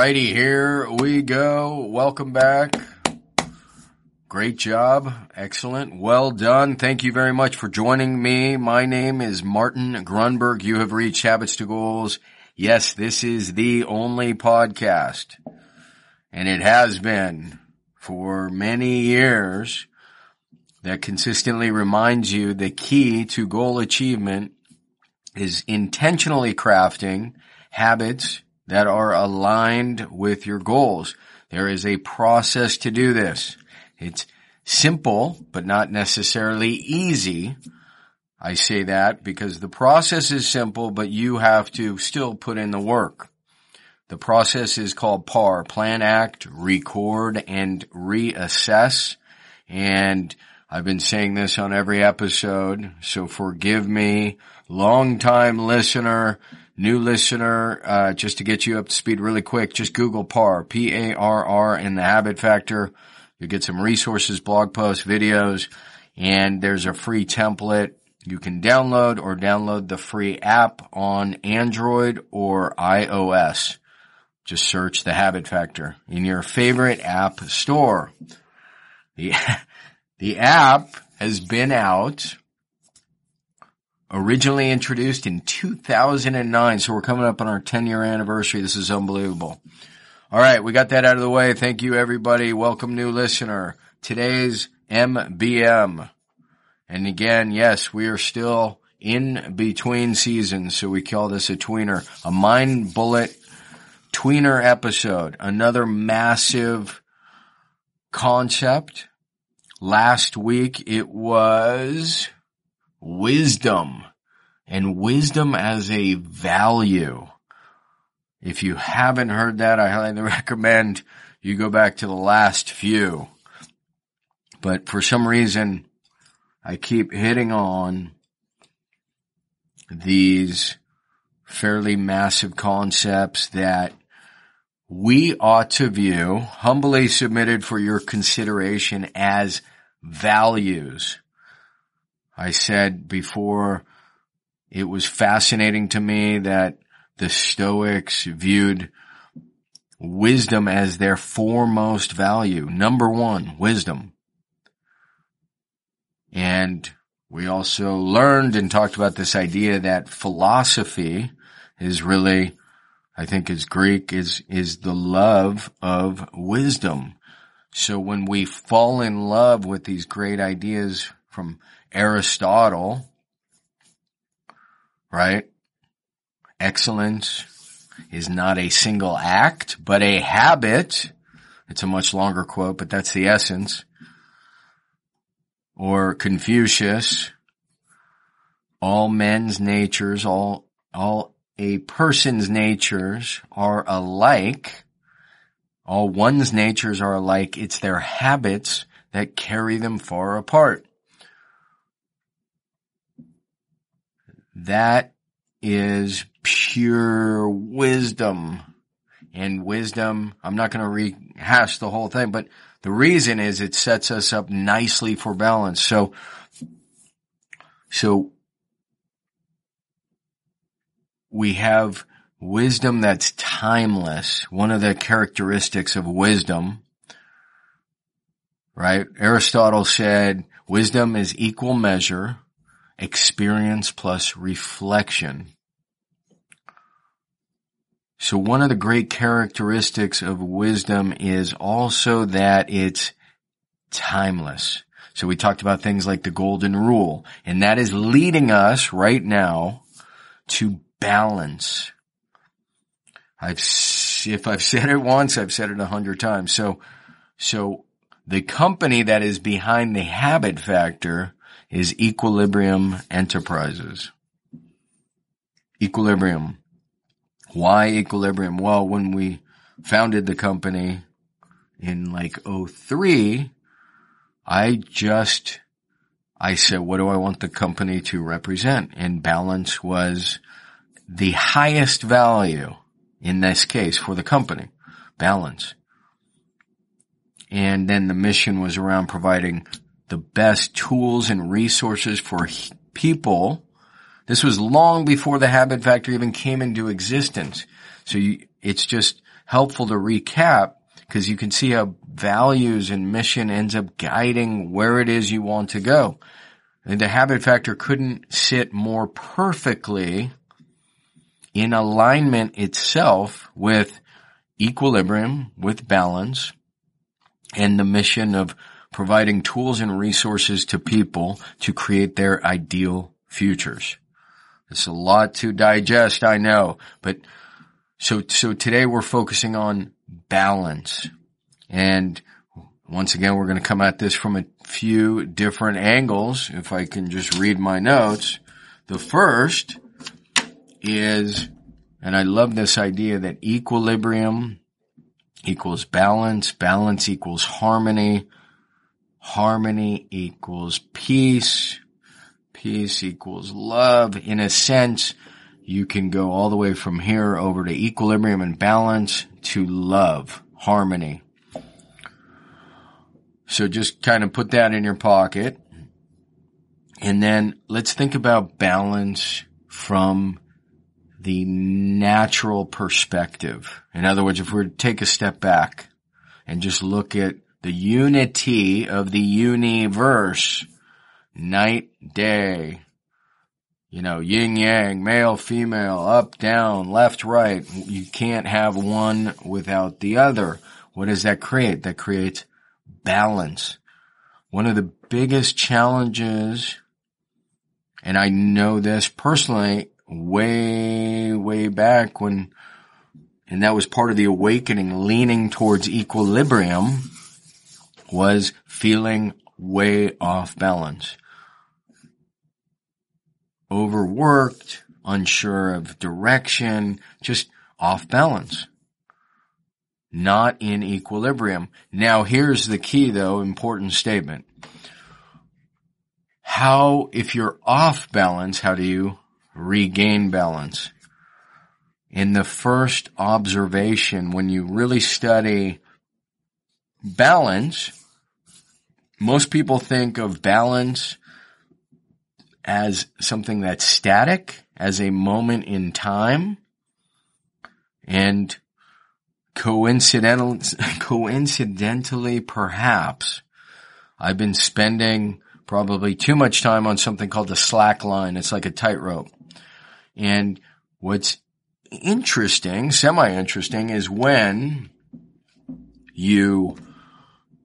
Alrighty, here we go. Welcome back. Great job. Excellent. Well done. Thank you very much for joining me. My name is Martin Grunberg. You have reached Habits to Goals. Yes, this is the only podcast and it has been for many years that consistently reminds you the key to goal achievement is intentionally crafting habits that are aligned with your goals. There is a process to do this. It's simple, but not necessarily easy. I say that because the process is simple, but you have to still put in the work. The process is called PARR, plan, act, record, and reassess. And I've been saying this on every episode, so forgive me, long time listener, new listener, uh, just to get you up to speed really quick, just Google PARR, P-A-R-R, and the habit factor. You get some resources, blog posts, videos, and there's a free template you can download or download the free app on Android or iOS. Just search the habit factor in your favorite app store. The, the app has been out originally introduced in 2009. So we're coming up on our 10 year anniversary. This is unbelievable. All right, we got that out of the way. Thank you, everybody. Welcome, new listener. Today's MBM. And again, yes, we are still in between seasons, so we call this a tweener, a mind bullet tweener episode. Another massive concept. Last week it was wisdom and wisdom as a value. If you haven't heard that, I highly recommend you go back to the last few. But for some reason, I keep hitting on these fairly massive concepts that we ought to view humbly submitted for your consideration as values. I said before it was fascinating to me that the Stoics viewed wisdom as their foremost value. Number one, wisdom. And we also learned and talked about this idea that philosophy is really, I think is Greek, is, is the love of wisdom. So when we fall in love with these great ideas from Aristotle, right? Excellence is not a single act, but a habit. It's a much longer quote, but that's the essence. Or Confucius, all men's natures, all, all a person's natures are alike. All one's natures are alike. It's their habits that carry them far apart. That is pure wisdom. And wisdom, I'm not going to rehash the whole thing, but the reason is it sets us up nicely for balance. So, so we have wisdom that's timeless. One of the characteristics of wisdom, right? Aristotle said wisdom is equal measure, experience plus reflection. So one of the great characteristics of wisdom is also that it's timeless. So we talked about things like the golden rule, and that is leading us right now to balance. I've, if I've said it once, I've said it a hundred times. So, so the company that is behind the habit factor is Equilibrium Enterprises. Equilibrium. Why equilibrium? Well, when we founded the company in like 03, I just, I said, what do I want the company to represent? And balance was the highest value in this case for the company. Balance. And then the mission was around providing the best tools and resources for people. This was long before the habit factory even came into existence. So you, it's just helpful to recap because you can see how values and mission ends up guiding where it is you want to go. And the habit factor couldn't sit more perfectly in alignment itself with equilibrium, with balance, and the mission of providing tools and resources to people to create their ideal futures. It's a lot to digest, I know, but so, so today we're focusing on balance. And once again, we're going to come at this from a few different angles. If I can just read my notes. The first is, and I love this idea that equilibrium equals balance, balance equals harmony, harmony equals peace, peace equals love. In a sense, you can go all the way from here over to equilibrium and balance to love, harmony. So just kind of put that in your pocket. And then let's think about balance from the natural perspective. In other words, if we were to take a step back and just look at the unity of the universe, night, day, you know, yin yang, male, female, up, down, left, right. You can't have one without the other. What does that create? That creates balance. One of the biggest challenges, and I know this personally way, way back when, and that was part of the awakening leaning towards equilibrium was feeling way off balance overworked, unsure of direction, just off balance. Not in equilibrium. Now here's the key though, important statement. How, if you're off balance, how do you regain balance? In the first observation, when you really study balance, most people think of balance as something that's static, as a moment in time, and coincidental, coincidentally perhaps, I've been spending probably too much time on something called the slack line. It's like a tightrope. And what's interesting, semi-interesting, is when you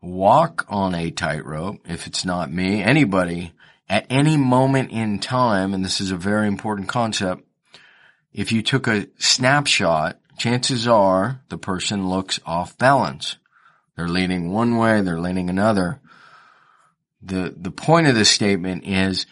walk on a tightrope, if it's not me, anybody, at any moment in time, and this is a very important concept, if you took a snapshot, chances are the person looks off balance. They're leaning one way, they're leaning another. The, the point of this statement is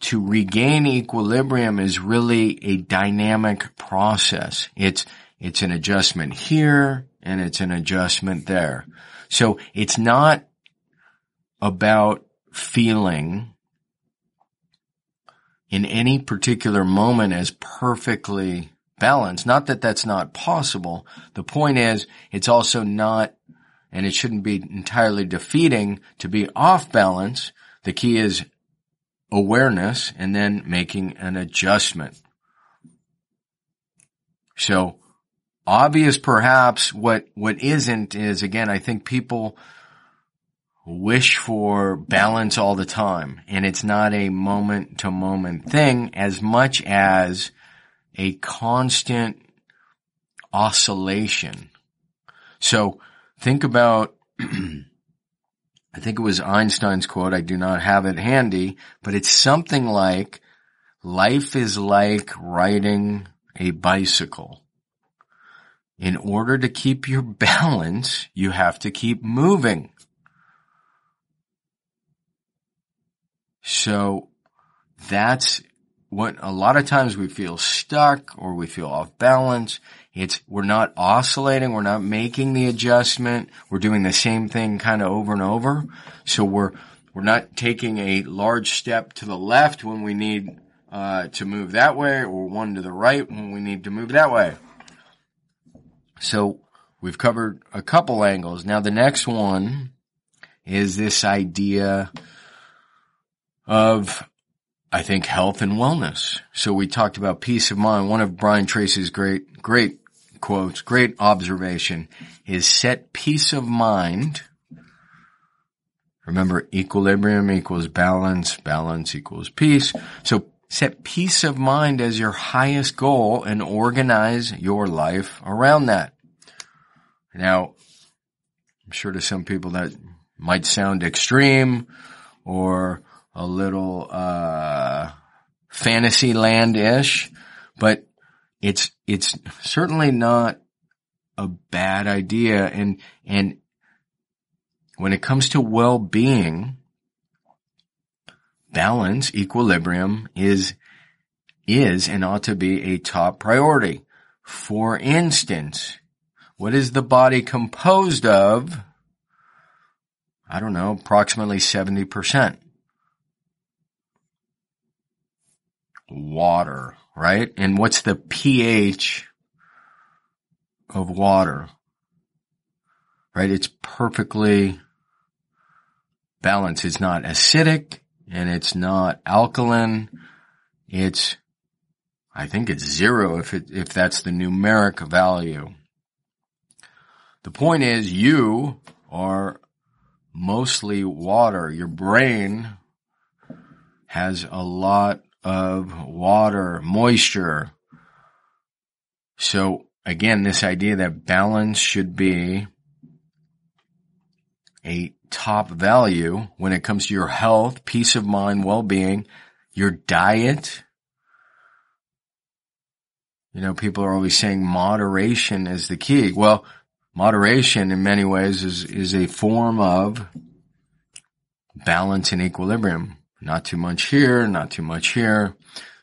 to regain equilibrium is really a dynamic process. It's, it's an adjustment here and it's an adjustment there. So it's not about feeling in any particular moment as perfectly balanced. Not that that's not possible. The point is, it's also not, and it shouldn't be entirely defeating to be off balance. The key is awareness and then making an adjustment. So obvious perhaps what, what isn't is again, I think people wish for balance all the time. And it's not a moment to moment thing as much as a constant oscillation. So think about, I think it was Einstein's quote. I do not have it handy, but it's something like life is like riding a bicycle. In order to keep your balance, you have to keep moving. So that's what a lot of times we feel stuck or we feel off balance, it's, we're not oscillating. We're not making the adjustment. We're doing the same thing kind of over and over. So we're, we're not taking a large step to the left when we need, uh, to move that way or one to the right when we need to move that way. So we've covered a couple angles. Now the next one is this idea of I think health and wellness. So we talked about peace of mind. One of Brian Tracy's great, great quotes, great observation is set peace of mind. Remember, equilibrium equals balance, balance equals peace. So set peace of mind as your highest goal and organize your life around that. Now, I'm sure to some people that might sound extreme or a little uh, fantasy land-ish, but it's it's certainly not a bad idea and and when it comes to well-being balance equilibrium is is and ought to be a top priority for instance what is the body composed of i don't know approximately 70% water, right? And what's the pH of water? Right? It's perfectly balanced. It's not acidic and it's not alkaline. It's, I think it's zero if it, if that's the numeric value. The point is you are mostly water. Your brain has a lot of water, moisture. So again, this idea that balance should be a top value when it comes to your health, peace of mind, well-being, your diet. You know, people are always saying moderation is the key. Well, moderation in many ways is, is a form of balance and equilibrium. Not too much here, not too much here.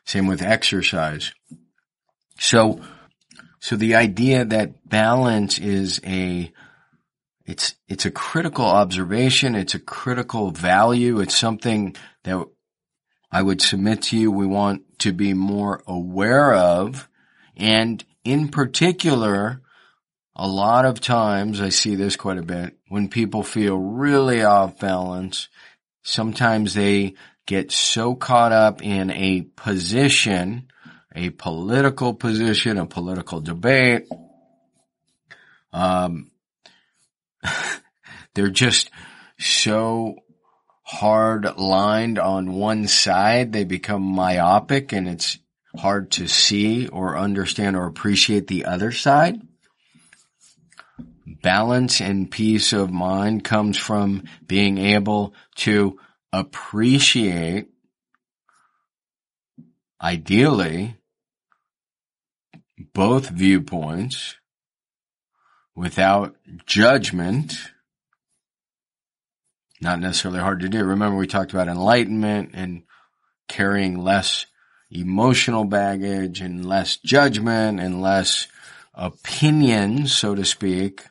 Same with exercise. So, so the idea that balance is a, it's, it's a critical observation. It's a critical value. It's something that I would submit to you we want to be more aware of. And in particular, a lot of times I see this quite a bit when people feel really off balance sometimes they get so caught up in a position, a political position, a political debate. Um, they're just so hard lined on one side. They become myopic and it's hard to see or understand or appreciate the other side balance and peace of mind comes from being able to appreciate ideally both viewpoints without judgment. Not necessarily hard to do. Remember we talked about enlightenment and carrying less emotional baggage and less judgment and less opinion, so to speak,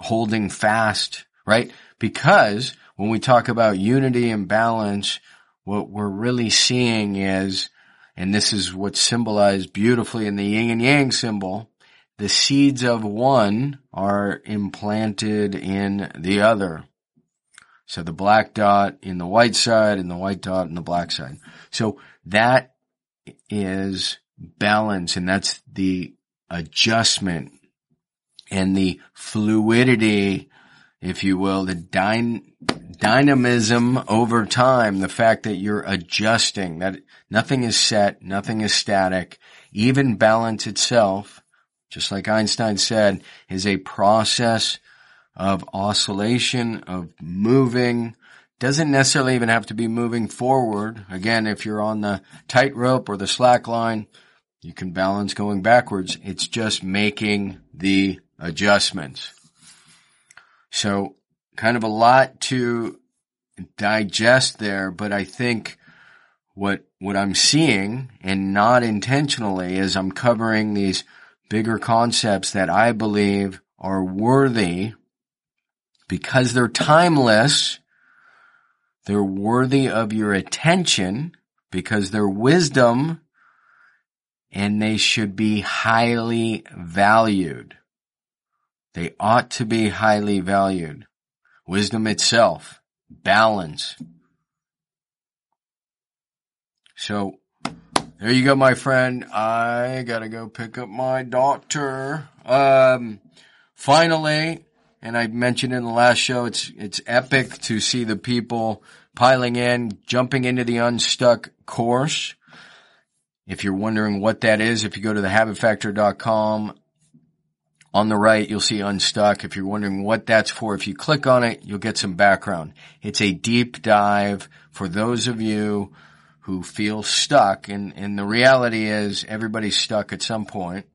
holding fast, right? Because when we talk about unity and balance, what we're really seeing is, and this is what's symbolized beautifully in the yin and yang symbol, the seeds of one are implanted in the other. So the black dot in the white side and the white dot in the black side. So that is balance and that's the adjustment and the fluidity, if you will, the dyn- dynamism over time, the fact that you're adjusting, that nothing is set, nothing is static, even balance itself, just like Einstein said, is a process of oscillation, of moving, doesn't necessarily even have to be moving forward. Again, if you're on the tightrope or the slack line, you can balance going backwards. It's just making the adjustments. So kind of a lot to digest there, but I think what, what I'm seeing and not intentionally is I'm covering these bigger concepts that I believe are worthy because they're timeless. They're worthy of your attention because they're wisdom and they should be highly valued. They ought to be highly valued. Wisdom itself, balance. So there you go, my friend. I gotta go pick up my doctor. Um, finally, and I mentioned in the last show, it's, it's epic to see the people piling in, jumping into the unstuck course. If you're wondering what that is, if you go to thehabitfactor.com on the right, you'll see unstuck. If you're wondering what that's for, if you click on it, you'll get some background. It's a deep dive for those of you who feel stuck. And, and the reality is everybody's stuck at some point.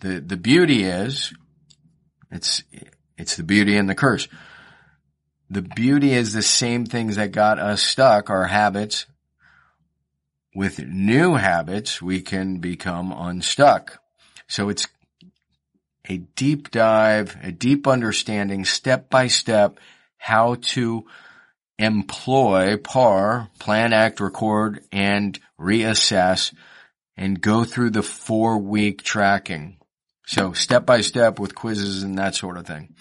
The, the beauty is it's, it's the beauty and the curse. The beauty is the same things that got us stuck, our habits. With new habits, we can become unstuck. So it's a deep dive, a deep understanding, step by step, how to employ PARR, plan, act, record, and reassess, and go through the four week tracking. So step by step with quizzes and that sort of thing.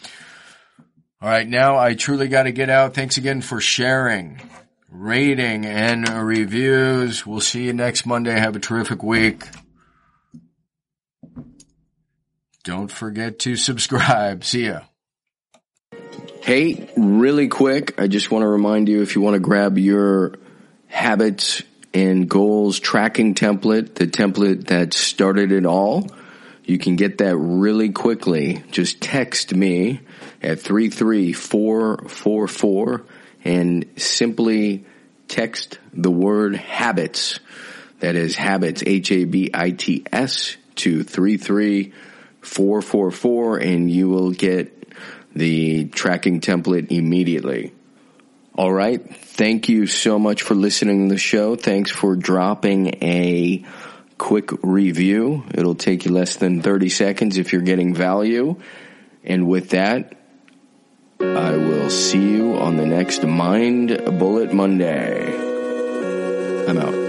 All right. Now I truly got to get out. Thanks again for sharing, rating and reviews. We'll see you next Monday. Have a terrific week. Don't forget to subscribe. See ya. Hey, really quick, I just want to remind you if you want to grab your habits and goals tracking template, the template that started it all, you can get that really quickly. Just text me at 33444 and simply text the word habits. That is habits, H-A-B-I-T-S to 33444 and you will get the tracking template immediately. All right. Thank you so much for listening to the show. Thanks for dropping a quick review. It'll take you less than 30 seconds if you're getting value. And with that, I will see you on the next Mind Bullet Monday. I'm out.